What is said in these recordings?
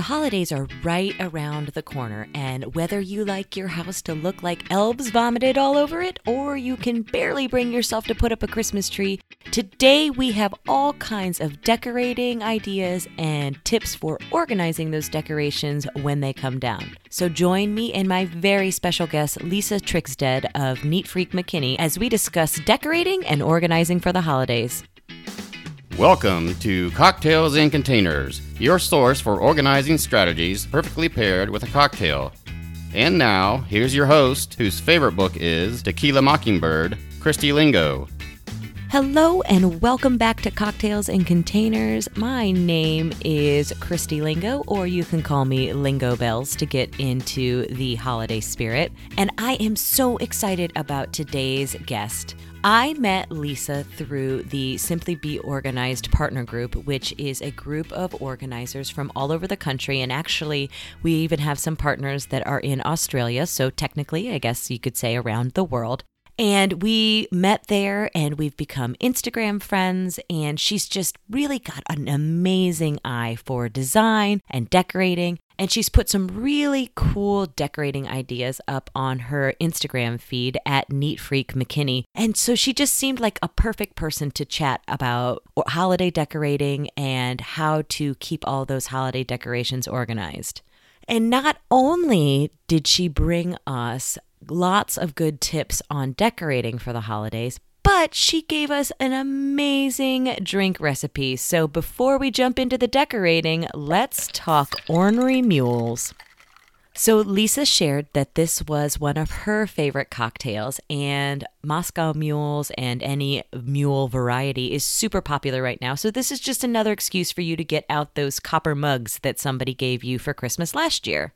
The holidays are right around the corner, and whether you like your house to look like elves vomited all over it, or you can barely bring yourself to put up a Christmas tree, today we have all kinds of decorating ideas and tips for organizing those decorations when they come down. So join me and my very special guest, Lisa Trickstead of Neat Freak McKinney, as we discuss decorating and organizing for the holidays. Welcome to Cocktails in Containers, your source for organizing strategies perfectly paired with a cocktail. And now, here's your host, whose favorite book is Tequila Mockingbird, Christy Lingo. Hello and welcome back to Cocktails in Containers. My name is Christy Lingo, or you can call me Lingo Bells to get into the holiday spirit. And I am so excited about today's guest. I met Lisa through the Simply Be Organized Partner Group, which is a group of organizers from all over the country. And actually, we even have some partners that are in Australia. So, technically, I guess you could say around the world. And we met there and we've become Instagram friends. And she's just really got an amazing eye for design and decorating. And she's put some really cool decorating ideas up on her Instagram feed at Neat Freak McKinney. And so she just seemed like a perfect person to chat about holiday decorating and how to keep all those holiday decorations organized. And not only did she bring us lots of good tips on decorating for the holidays, but she gave us an amazing drink recipe. So before we jump into the decorating, let's talk ornery mules. So, Lisa shared that this was one of her favorite cocktails, and Moscow mules and any mule variety is super popular right now. So, this is just another excuse for you to get out those copper mugs that somebody gave you for Christmas last year.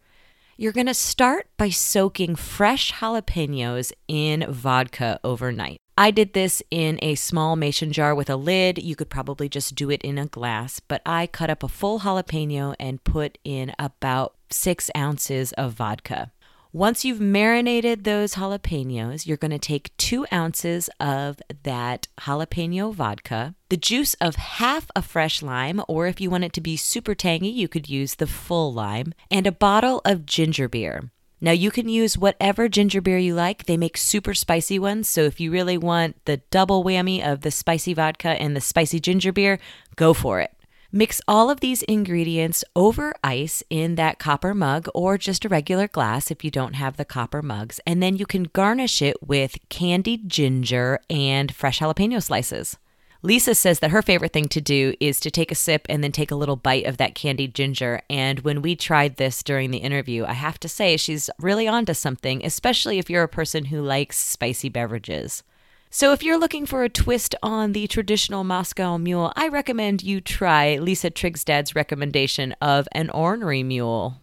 You're going to start by soaking fresh jalapenos in vodka overnight. I did this in a small mason jar with a lid. You could probably just do it in a glass, but I cut up a full jalapeno and put in about six ounces of vodka. Once you've marinated those jalapenos, you're going to take two ounces of that jalapeno vodka, the juice of half a fresh lime, or if you want it to be super tangy, you could use the full lime, and a bottle of ginger beer. Now, you can use whatever ginger beer you like. They make super spicy ones. So, if you really want the double whammy of the spicy vodka and the spicy ginger beer, go for it. Mix all of these ingredients over ice in that copper mug or just a regular glass if you don't have the copper mugs. And then you can garnish it with candied ginger and fresh jalapeno slices. Lisa says that her favorite thing to do is to take a sip and then take a little bite of that candied ginger. And when we tried this during the interview, I have to say she's really onto something, especially if you're a person who likes spicy beverages. So, if you're looking for a twist on the traditional Moscow mule, I recommend you try Lisa Trigstad's recommendation of an ornery mule.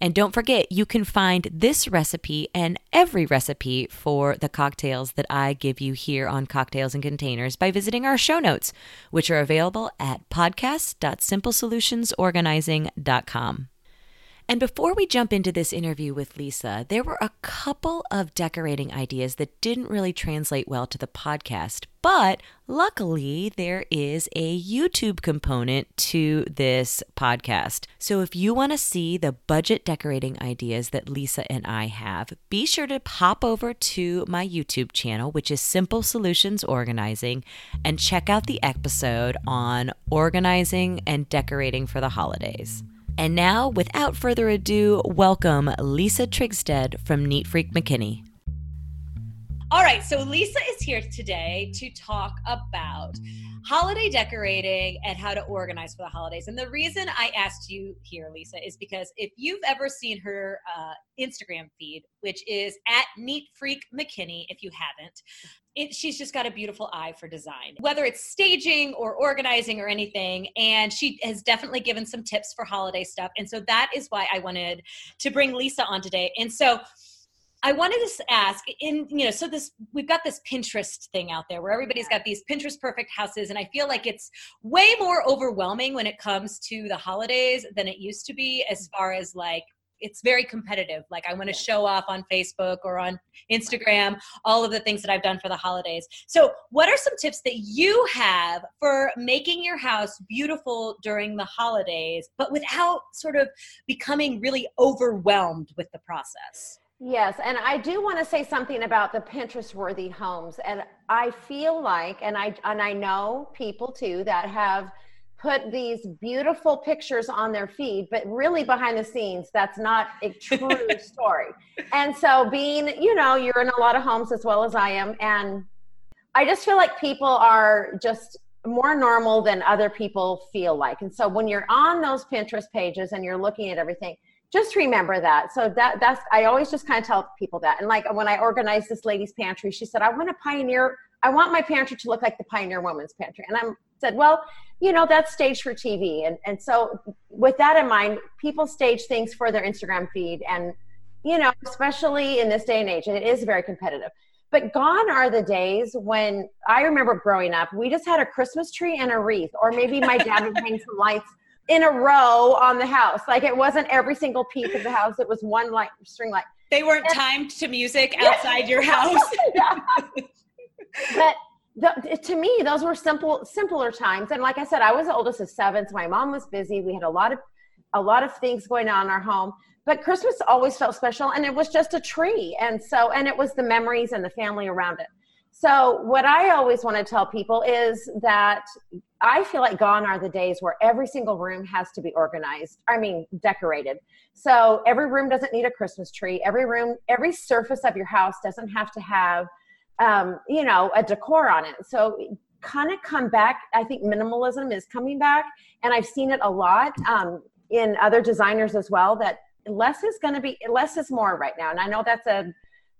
And don't forget, you can find this recipe and every recipe for the cocktails that I give you here on Cocktails and Containers by visiting our show notes, which are available at podcast.simplesolutionsorganizing.com. And before we jump into this interview with Lisa, there were a couple of decorating ideas that didn't really translate well to the podcast. But luckily, there is a YouTube component to this podcast. So if you want to see the budget decorating ideas that Lisa and I have, be sure to pop over to my YouTube channel, which is Simple Solutions Organizing, and check out the episode on organizing and decorating for the holidays. And now, without further ado, welcome Lisa Trigstead from Neat Freak McKinney. All right, so Lisa is here today to talk about holiday decorating and how to organize for the holidays. And the reason I asked you here, Lisa, is because if you've ever seen her uh, Instagram feed, which is at Neat Freak McKinney, if you haven't, it, she's just got a beautiful eye for design, whether it's staging or organizing or anything. And she has definitely given some tips for holiday stuff. And so that is why I wanted to bring Lisa on today. And so I wanted to ask in, you know, so this, we've got this Pinterest thing out there where everybody's got these Pinterest perfect houses. And I feel like it's way more overwhelming when it comes to the holidays than it used to be as far as like it's very competitive. Like I want to show off on Facebook or on Instagram all of the things that I've done for the holidays. So, what are some tips that you have for making your house beautiful during the holidays, but without sort of becoming really overwhelmed with the process? Yes, and I do want to say something about the Pinterest worthy homes. And I feel like and I and I know people too that have put these beautiful pictures on their feed, but really behind the scenes, that's not a true story. And so, being, you know, you're in a lot of homes as well as I am, and I just feel like people are just more normal than other people feel like. And so, when you're on those Pinterest pages and you're looking at everything, just remember that. So that that's I always just kind of tell people that. And like when I organized this lady's pantry, she said, "I want to pioneer. I want my pantry to look like the Pioneer Woman's Pantry." And I'm said, well, you know, that's staged for TV. And, and so, with that in mind, people stage things for their Instagram feed. And, you know, especially in this day and age, and it is very competitive. But gone are the days when I remember growing up, we just had a Christmas tree and a wreath, or maybe my dad would hang some lights in a row on the house. Like it wasn't every single piece of the house, it was one light string light. They weren't and, timed to music outside your house. yeah. But the, to me those were simple simpler times. And like i said i was the oldest of seven so my mom was busy. We had a lot of a lot of things going on in our home. But christmas always felt special and it was just a tree. And so and it was the memories and the family around it. So what i always want to tell people is that i feel like gone are the days where every single room has to be organized i mean decorated. So every room doesn't need a christmas tree. Every room every surface of your house doesn't have to have um, you know, a decor on it. So kind of come back. I think minimalism is coming back, and I've seen it a lot um, in other designers as well. That less is going to be less is more right now, and I know that's a,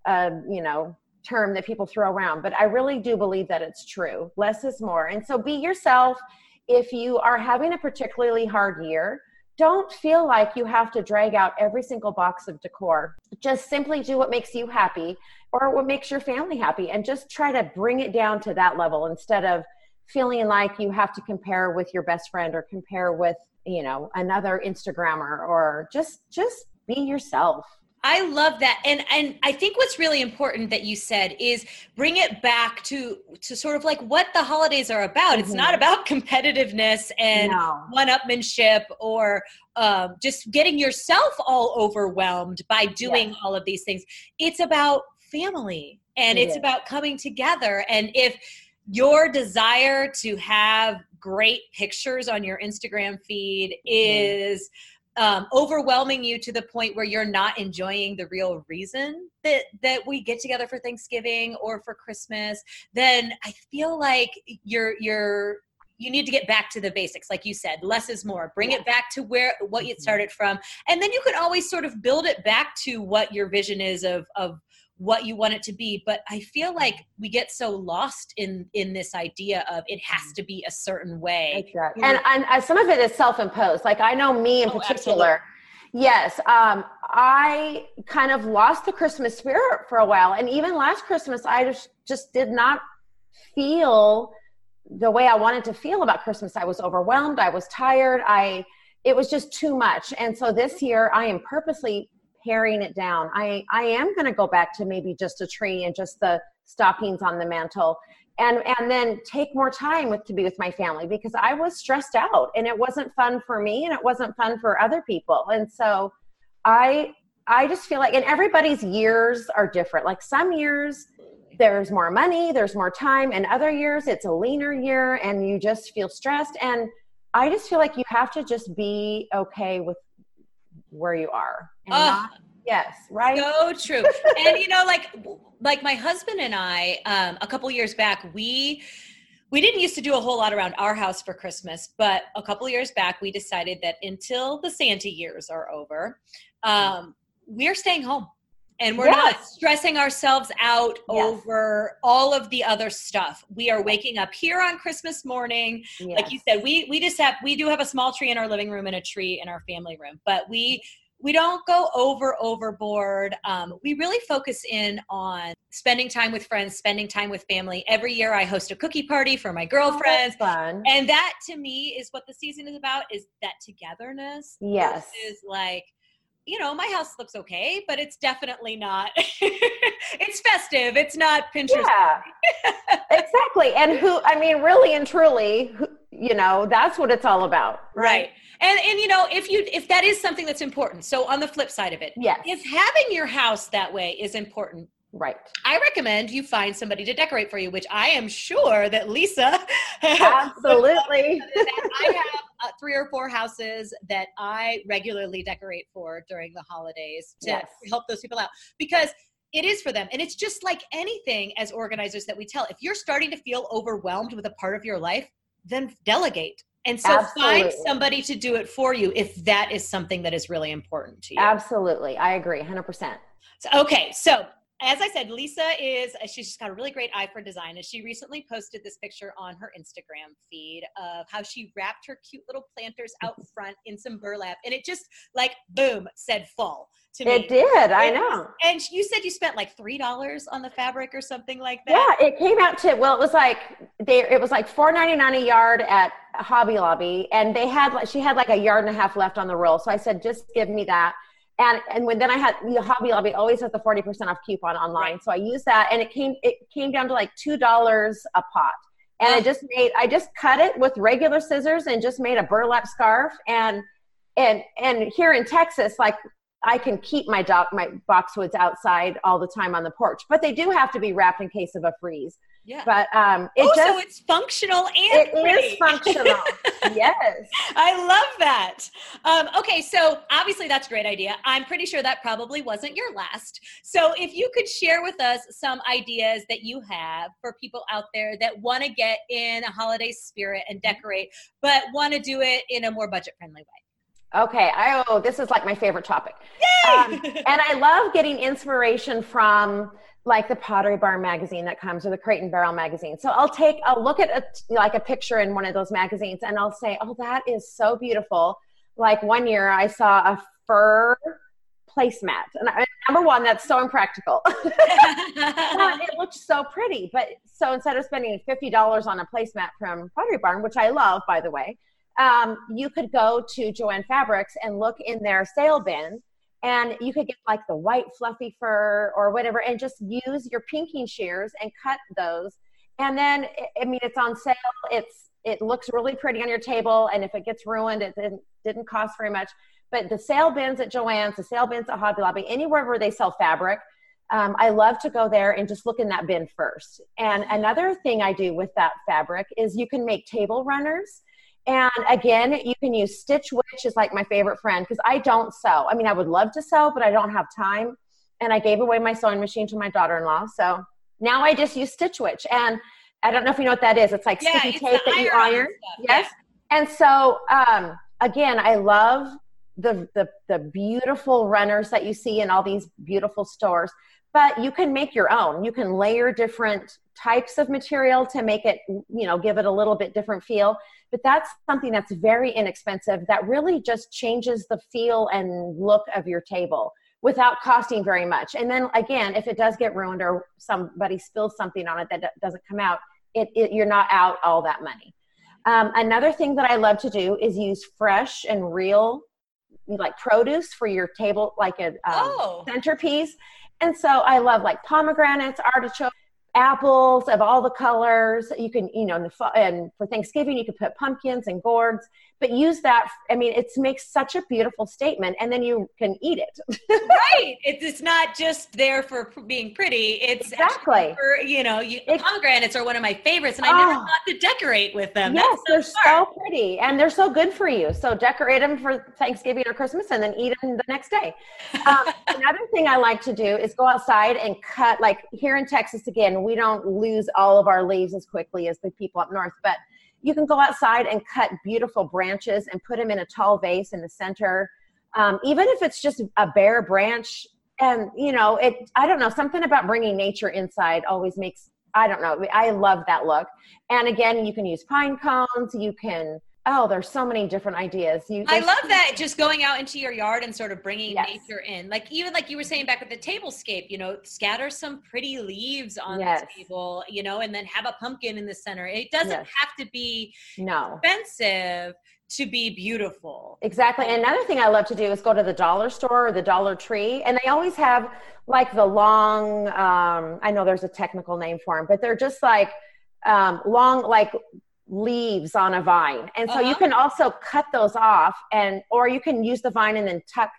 a you know term that people throw around, but I really do believe that it's true. Less is more, and so be yourself. If you are having a particularly hard year, don't feel like you have to drag out every single box of decor. Just simply do what makes you happy or what makes your family happy and just try to bring it down to that level instead of feeling like you have to compare with your best friend or compare with, you know, another Instagrammer or just just be yourself. I love that. And and I think what's really important that you said is bring it back to to sort of like what the holidays are about. Mm-hmm. It's not mm-hmm. about competitiveness and no. one-upmanship or um, just getting yourself all overwhelmed by doing yeah. all of these things. It's about family and it's about coming together. And if your desire to have great pictures on your Instagram feed mm-hmm. is um, overwhelming you to the point where you're not enjoying the real reason that that we get together for Thanksgiving or for Christmas, then I feel like you're you're you need to get back to the basics like you said less is more bring yeah. it back to where what you mm-hmm. started from and then you can always sort of build it back to what your vision is of of what you want it to be but i feel like we get so lost in in this idea of it has to be a certain way. Exactly. and, and, and some of it is self-imposed. Like i know me in oh, particular. absolutely. yes um, i kind of lost the christmas spirit for a while and even last christmas i just just did not feel the way i wanted to feel about christmas. I was overwhelmed i was tired i it was just too much. And so this year i am purposely paring it down. I, I am going to go back to maybe just a tree and just the stockings on the mantle and and then take more time with to be with my family because I was stressed out and it wasn't fun for me and it wasn't fun for other people. And so I I just feel like and everybody's years are different. Like some years there's more money, there's more time, and other years it's a leaner year and you just feel stressed. And I just feel like you have to just be okay with where you are. And oh, not, yes, right. So true. and you know, like like my husband and I, um, a couple years back, we we didn't used to do a whole lot around our house for Christmas, but a couple years back, we decided that until the Santa years are over, um, we're staying home and we're yes. not stressing ourselves out yes. over all of the other stuff. We are waking up here on christmas morning. Yes. like you said we we just have we do have a small tree in our living room and a tree in our family room but we we don't go over overboard. Um, we really focus in on spending time with friends spending time with family. Every year i host a cookie party for my oh, girlfriends. oh, and that to me is what the season is about is that togetherness yes. is like you know, my house looks okay, but it's definitely not. it's festive. It's not Pinterest. Yeah, exactly. And who? I mean, really and truly, who, you know, that's what it's all about, right? And and you know, if you if that is something that's important. So on the flip side of it, yes, if having your house that way is important, Right. I recommend you find somebody to decorate for you, which I am sure that Lisa. Absolutely. I have uh, three or four houses that I regularly decorate for during the holidays to Yes. help those people out because it is for them. And it's just like anything as organizers that we tell. If you're starting to feel overwhelmed with a part of your life, then delegate. And so find somebody to do it for you if that is something that is really important to you. Absolutely. I agree 100%. So, okay, so as I said, Lisa is uh, she's just got a really great eye for design, and she recently posted this picture on her Instagram feed of how she wrapped her cute little planters out front in some burlap, and it just like boom said fall to me. It did. I know. And you said you spent like three dollars on the fabric or something like that. Yeah, it came out to well, it was like they it was like four ninety nine a yard at Hobby Lobby, and they had she had like a yard and a half left on the roll. So I said, just give me that. And and when then I had the Hobby Lobby always has the forty percent off coupon online, Right. so I used that, and it came it came down to like two dollars a pot. And I just made I just cut it with regular scissors and just made a burlap scarf. And and and here in Texas, like I can keep my doc, my boxwoods outside all the time on the porch, but they do have to be wrapped in case of a freeze. Yeah. But um, it oh, just so it's functional and it pretty. is functional. yes. I love that. Um, okay, so obviously that's a great idea. I'm pretty sure that probably wasn't your last. So if you could share with us some ideas that you have for people out there that want to get in a holiday spirit and decorate, but want to do it in a more budget friendly way. Okay. I oh, this is like my favorite topic. Yay! Um, and I love getting inspiration from like the Pottery Barn magazine that comes or the Crate and Barrel magazine. So I'll take, I'll look at a, like a picture in one of those magazines and I'll say, oh, that is so beautiful. Like one year I saw a fur placemat. And I, number one, that's so impractical. it looked so pretty. But so instead of spending $50 on a placemat from Pottery Barn, which I love, by the way, um, you could go to Jo-Ann Fabrics and look in their sale bin and you could get like the white fluffy fur or whatever and just use your pinking shears and cut those. And then i- mean it's on sale. It's it looks really pretty on your table and if it gets ruined it didn't, didn't cost very much. But the sale bins at Jo-Ann's the sale bins at hobby lobby anywhere where they sell fabric um, i love to go there and just look in that bin first. And another thing i do with that fabric is you can make table runners and again, you can use Stitch Witch is like my favorite friend because I don't sew. I mean, I would love to sew, but I don't have time. And I gave away my sewing machine to my daughter-in-law, so now I just use Stitch Witch. And I don't know if you know what that is. It's like yeah, sticky it's tape that you iron-on stuff, Yes. And so um, again, I love the, the the beautiful runners that you see in all these beautiful stores. But you can make your own. You can layer different types of material to make it, you know, give it a little bit different feel. But that's something that's very inexpensive that really just changes the feel and look of your table without costing very much. And then again, if it does get ruined or somebody spills something on it that doesn't come out, it, it you're not out all that money. Um, another thing that I love to do is use fresh and real, like produce for your table, like a um, Oh. centerpiece. And so I love like pomegranates, artichoke, apples of all the colors. You can, you know, the and for Thanksgiving you could put pumpkins and gourds, but use that. I mean, it makes such a beautiful statement, and then you can eat it. right. It's, it's not just there for being pretty. It's Exactly. for, you know, you, It- pomegranates are one of my favorites, and I never Oh. thought to decorate with them. yes, That's they're so smart. so pretty and they're so good for you. So decorate them for Thanksgiving or Christmas and then eat them the next day. Um, another thing I like to do is go outside and cut, like here in Texas, again, we don't lose all of our leaves as quickly as the people up north, but you can go outside and cut beautiful branches and put them in a tall vase in the center. Um, even if it's just a bare branch and you know it i don't know something about bringing nature inside always makes i don't know i love that look and again you can use pine cones you can oh there's so many different ideas you I love that just going out into your yard and sort of bringing Yes. nature in. Like even like you were saying back with the tablescape, you know, scatter some pretty leaves on Yes. the table, you know, and then have a pumpkin in the center. It doesn't Yes. have to be no expensive to be beautiful. Exactly. And another thing I love to do is go to the dollar store or the Dollar Tree, and they always have like the long. Um, I know there's a technical name for them, but they're just like um, long, like leaves on a vine, and so uh-huh. you can also cut those off, and or you can use the vine and then tuck.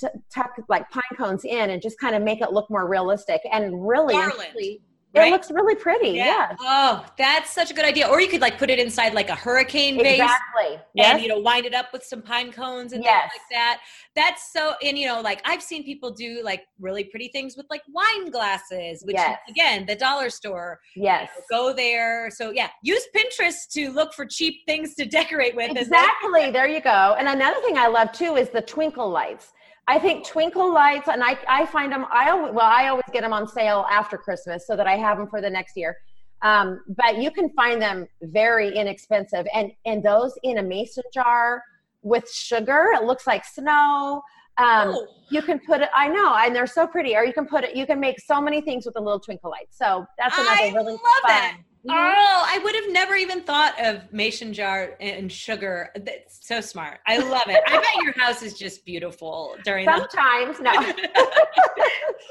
T- tuck like pine cones in and just kind of make it look more realistic and really Right? It looks really pretty. Yeah. Oh, that's such a good idea. Or you could like put it inside like a hurricane base. Exactly. Yes. And you know, wind it up with some pine cones and yes. things like that. That's so and you know, like I've seen people do like really pretty things with like wine glasses, which yes. again, the dollar store. Yes. You know, go there. So yeah, use Pinterest to look for cheap things to decorate with. Exactly. there you go. And another thing I love too is the twinkle lights. I think twinkle lights, and I, I find them. I always, well, I always get them on sale after Christmas so that I have them for the next year. Um, but you can find them very inexpensive, and and those in a mason jar with sugar. It looks like snow. Um, oh. You can put it. I know, and they're so pretty. Or you can put it. You can make so many things with a little twinkle light. So that's another I really love fun. That. Mm-hmm. Oh, I would have never even thought of mason jar and sugar. That's so smart. I love it. I bet your house is just beautiful during sometimes. no.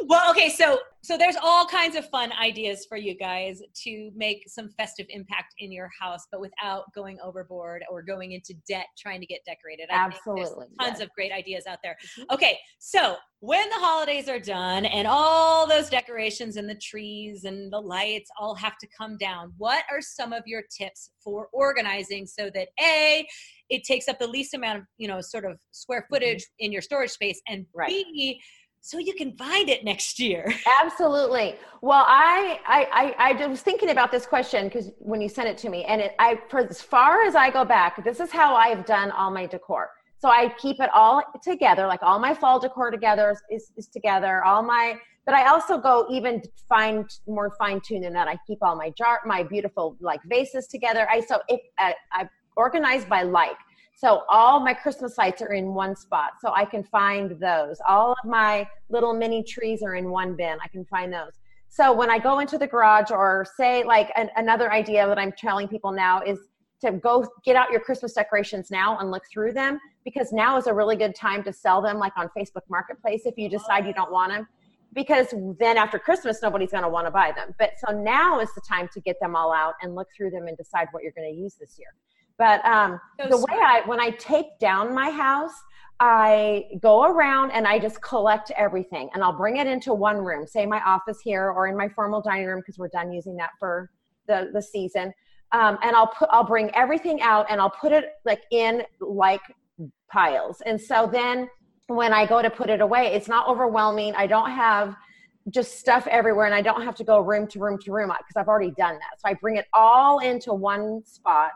well, okay, so so there's all kinds of fun ideas for you guys to make some festive impact in your house, but without going overboard or going into debt trying to get decorated. I Absolutely, tons yes. of great ideas out there. Mm-hmm. Okay, so when the holidays are done and all those decorations and the trees and the lights all have to come down, what are some of your tips for organizing so that a it takes up the least amount of you know sort of square mm-hmm. footage mm-hmm. in your storage space and right. b so you can find it next year. Absolutely. Well, I I I, I was thinking about this question because when you sent it to me, and it, I for as far as I go back, this is how I've done all my decor. So I keep it all together, like all my fall decor together is, is, together. All my, but I also go even fine, more fine tuned than that. I keep all my jar, my beautiful like vases together. I so if I, I organized by like. So all my Christmas lights are in one spot. So I can find those. All of my little mini trees are in one bin. I can find those. So when I go into the garage or say like an, another idea that I'm telling people now is to go get out your Christmas decorations now and look through them because now is a really good time to sell them like on Facebook Marketplace if you decide you don't want them because then after Christmas nobody's going to want to buy them. But so now is the time to get them all out and look through them and decide what you're going to use this year. But um, so the way I, when I take down my house, I go around and I just collect everything and I'll bring it into one room, say my office here or in my formal dining room because we're done using that for the, the season. Um, and I'll put, I'll bring everything out and I'll put it like in like piles. And so then when I go to put it away, it's not overwhelming. I don't have just stuff everywhere and I don't have to go room to room to room because I've already done that. So I bring it all into one spot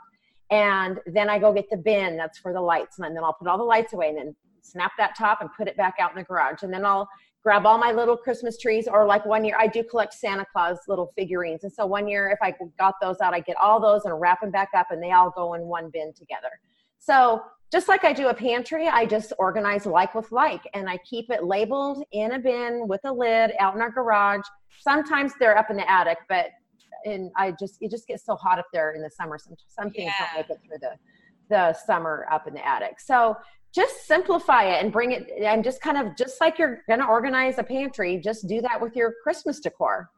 and then I go get the bin that's for the lights, and then I'll put all the lights away, and then snap that top and put it back out in the garage. And then I'll grab all my little Christmas trees, or like one year I do collect Santa Claus little figurines. And so one year, if I got those out, I get all those and wrap them back up, and they all go in one bin together. So just like I do a pantry, I just organize like with like, and I keep it labeled in a bin with a lid out in our garage. Sometimes they're up in the attic, but and I just it just gets so hot up there in the summer. Some some things yeah. don't make it through the the summer up in the attic. So just simplify it and bring it and just kind of just like you're gonna organize a pantry, just do that with your Christmas decor.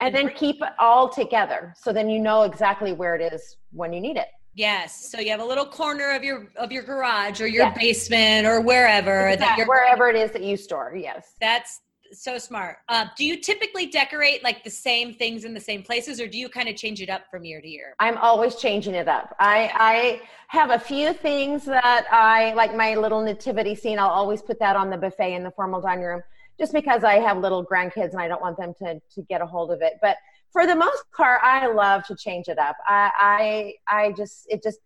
And then mm-hmm. keep it all together. So then you know exactly where it is when you need it. Yes. So you have a little corner of your of your garage or your yes. basement or wherever that you're wherever it is that you store. Yes. That's so smart. Uh, do you typically decorate like the same things in the same places, or do you kind of change it up from year to year? I'm always changing it up. I I have a few things that I like. My little nativity scene. I'll always put that on the buffet in the formal dining room, just because I have little grandkids and I don't want them to to get a hold of it. But for the most part, I love to change it up. I I I just it just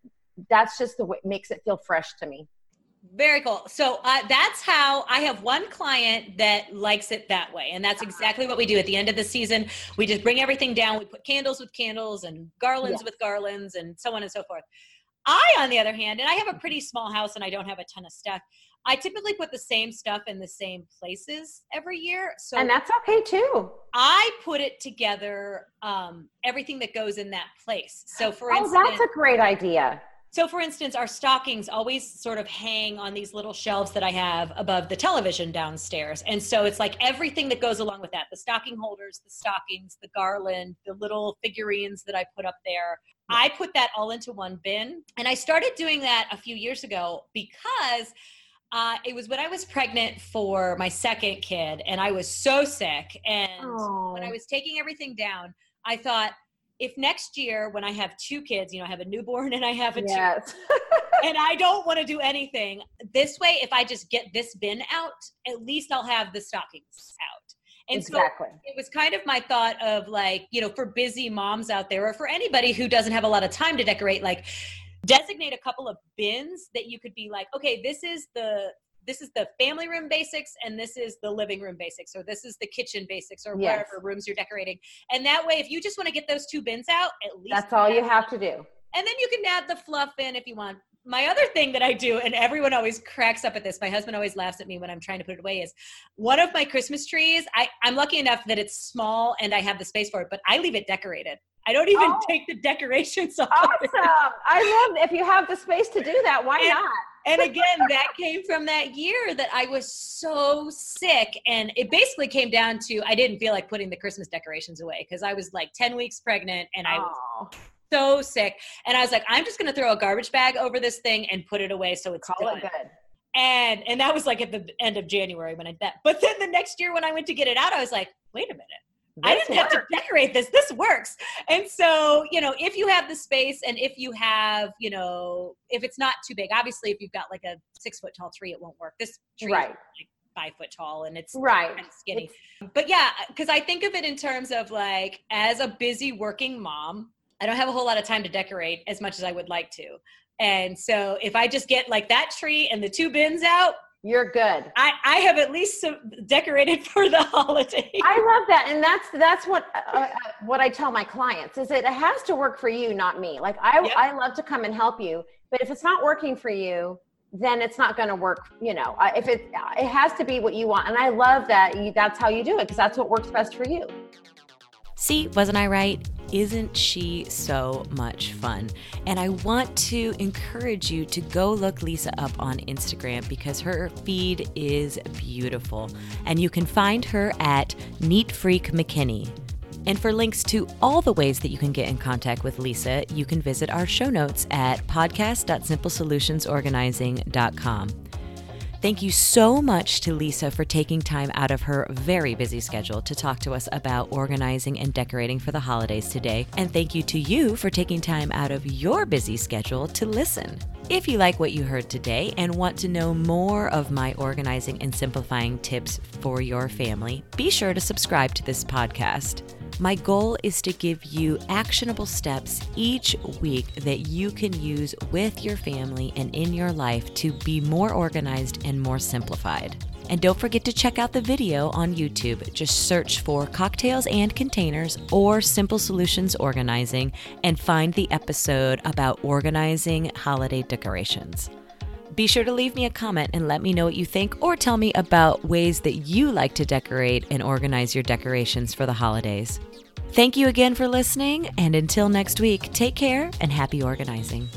that's just the way it makes it feel fresh to me. Very cool. So uh, that's how I have one client that likes it that way. And that's exactly what we do at the end of the season. We just bring everything down. We put candles with candles and garlands yeah. with garlands and so on and so forth. I, on the other hand, and I have a pretty small house and I don't have a ton of stuff. I typically put the same stuff in the same places every year. So And that's okay too. I put it together um, everything that goes in that place. So for oh, instance, that's a great idea So, for instance, our stockings always sort of hang on these little shelves that I have above the television downstairs. And so it's like everything that goes along with that the stocking holders, the stockings, the garland, the little figurines that I put up there. I put that all into one bin. And I started doing that a few years ago because. Uh, it was when I was pregnant for my second kid, and I was so sick. And Oh. when I was taking everything down, I thought, if next year when I have two kids, you know, I have a newborn and I have a two, and I don't want to do anything. This way, if I just get this bin out, at least I'll have the stockings out. And exactly. so it was kind of my thought of like, you know, for busy moms out there or for anybody who doesn't have a lot of time to decorate, like designate a couple of bins that you could be like, okay, this is the this is the family room basics and this is the living room basics or this is the kitchen basics or Yes. wherever rooms you're decorating. And that way if you just want to get those two bins out, at least That's all you have to do. and then you can add the fluff in if you want. My other thing that I do, and everyone always cracks up at this, my husband always laughs at me when I'm trying to put it away, is one of my Christmas trees. I, I'm lucky enough that it's small and I have the space for it, but I leave it decorated. I don't even Oh. take the decorations off. Awesome. I love if you have the space to do that, why And- not? And again, that came from that year that I was so sick. And it basically came down to I didn't feel like putting the Christmas decorations away because I was like 10 weeks pregnant and I was Oh, so sick. And I was like, I'm just going to throw a garbage bag over this thing and put it away so it's call done. it good. And and that was like at the end of January when I that. But then the next year when I went to get it out, I was like, wait a minute. I didn't have to decorate this. This works. And so, you know, if you have the space and if you have, you know, if it's not too big, obviously if you've got like a six foot tall tree, it won't work. This tree Right. is like five foot tall and it's Right. kind of skinny. But yeah, because I think of it in terms of like as a busy working mom, I don't have a whole lot of time to decorate as much as I would like to. And so if I just get like that tree and the two bins out, You're good. I, I have at least decorated for the holiday. I love that, and that's that's what uh, uh, what I tell my clients is it has to work for you, not me. Like I Yep. I love to come and help you, but if it's not working for you, then it's not going to work. You know, if it it has to be what you want, and I love that you, that's how you do it because that's what works best for you. See, wasn't I right? Isn't she so much fun? And I want to encourage you to go look Lisa up on Instagram because her feed is beautiful. And you can find her at Neat Freak McKinney. And for links to all the ways that you can get in contact with Lisa, you can visit our show notes at podcast.simplesolutionsorganizing.com. Thank you so much to Lisa for taking time out of her very busy schedule to talk to us about organizing and decorating for the holidays today. And thank you to you for taking time out of your busy schedule to listen. If you like what you heard today and want to know more of my organizing and simplifying tips for your family, be sure to subscribe to this podcast. My goal is to give you actionable steps each week that you can use with your family and in your life to be more organized and more simplified. And don't forget to check out the video on YouTube. Just search for Cocktails and Containers or Simple Solutions Organizing and find the episode about organizing holiday decorations. Be sure to leave me a comment and let me know what you think, or tell me about ways that you like to decorate and organize your decorations for the holidays. Thank you again for listening, and until next week, take care and happy organizing.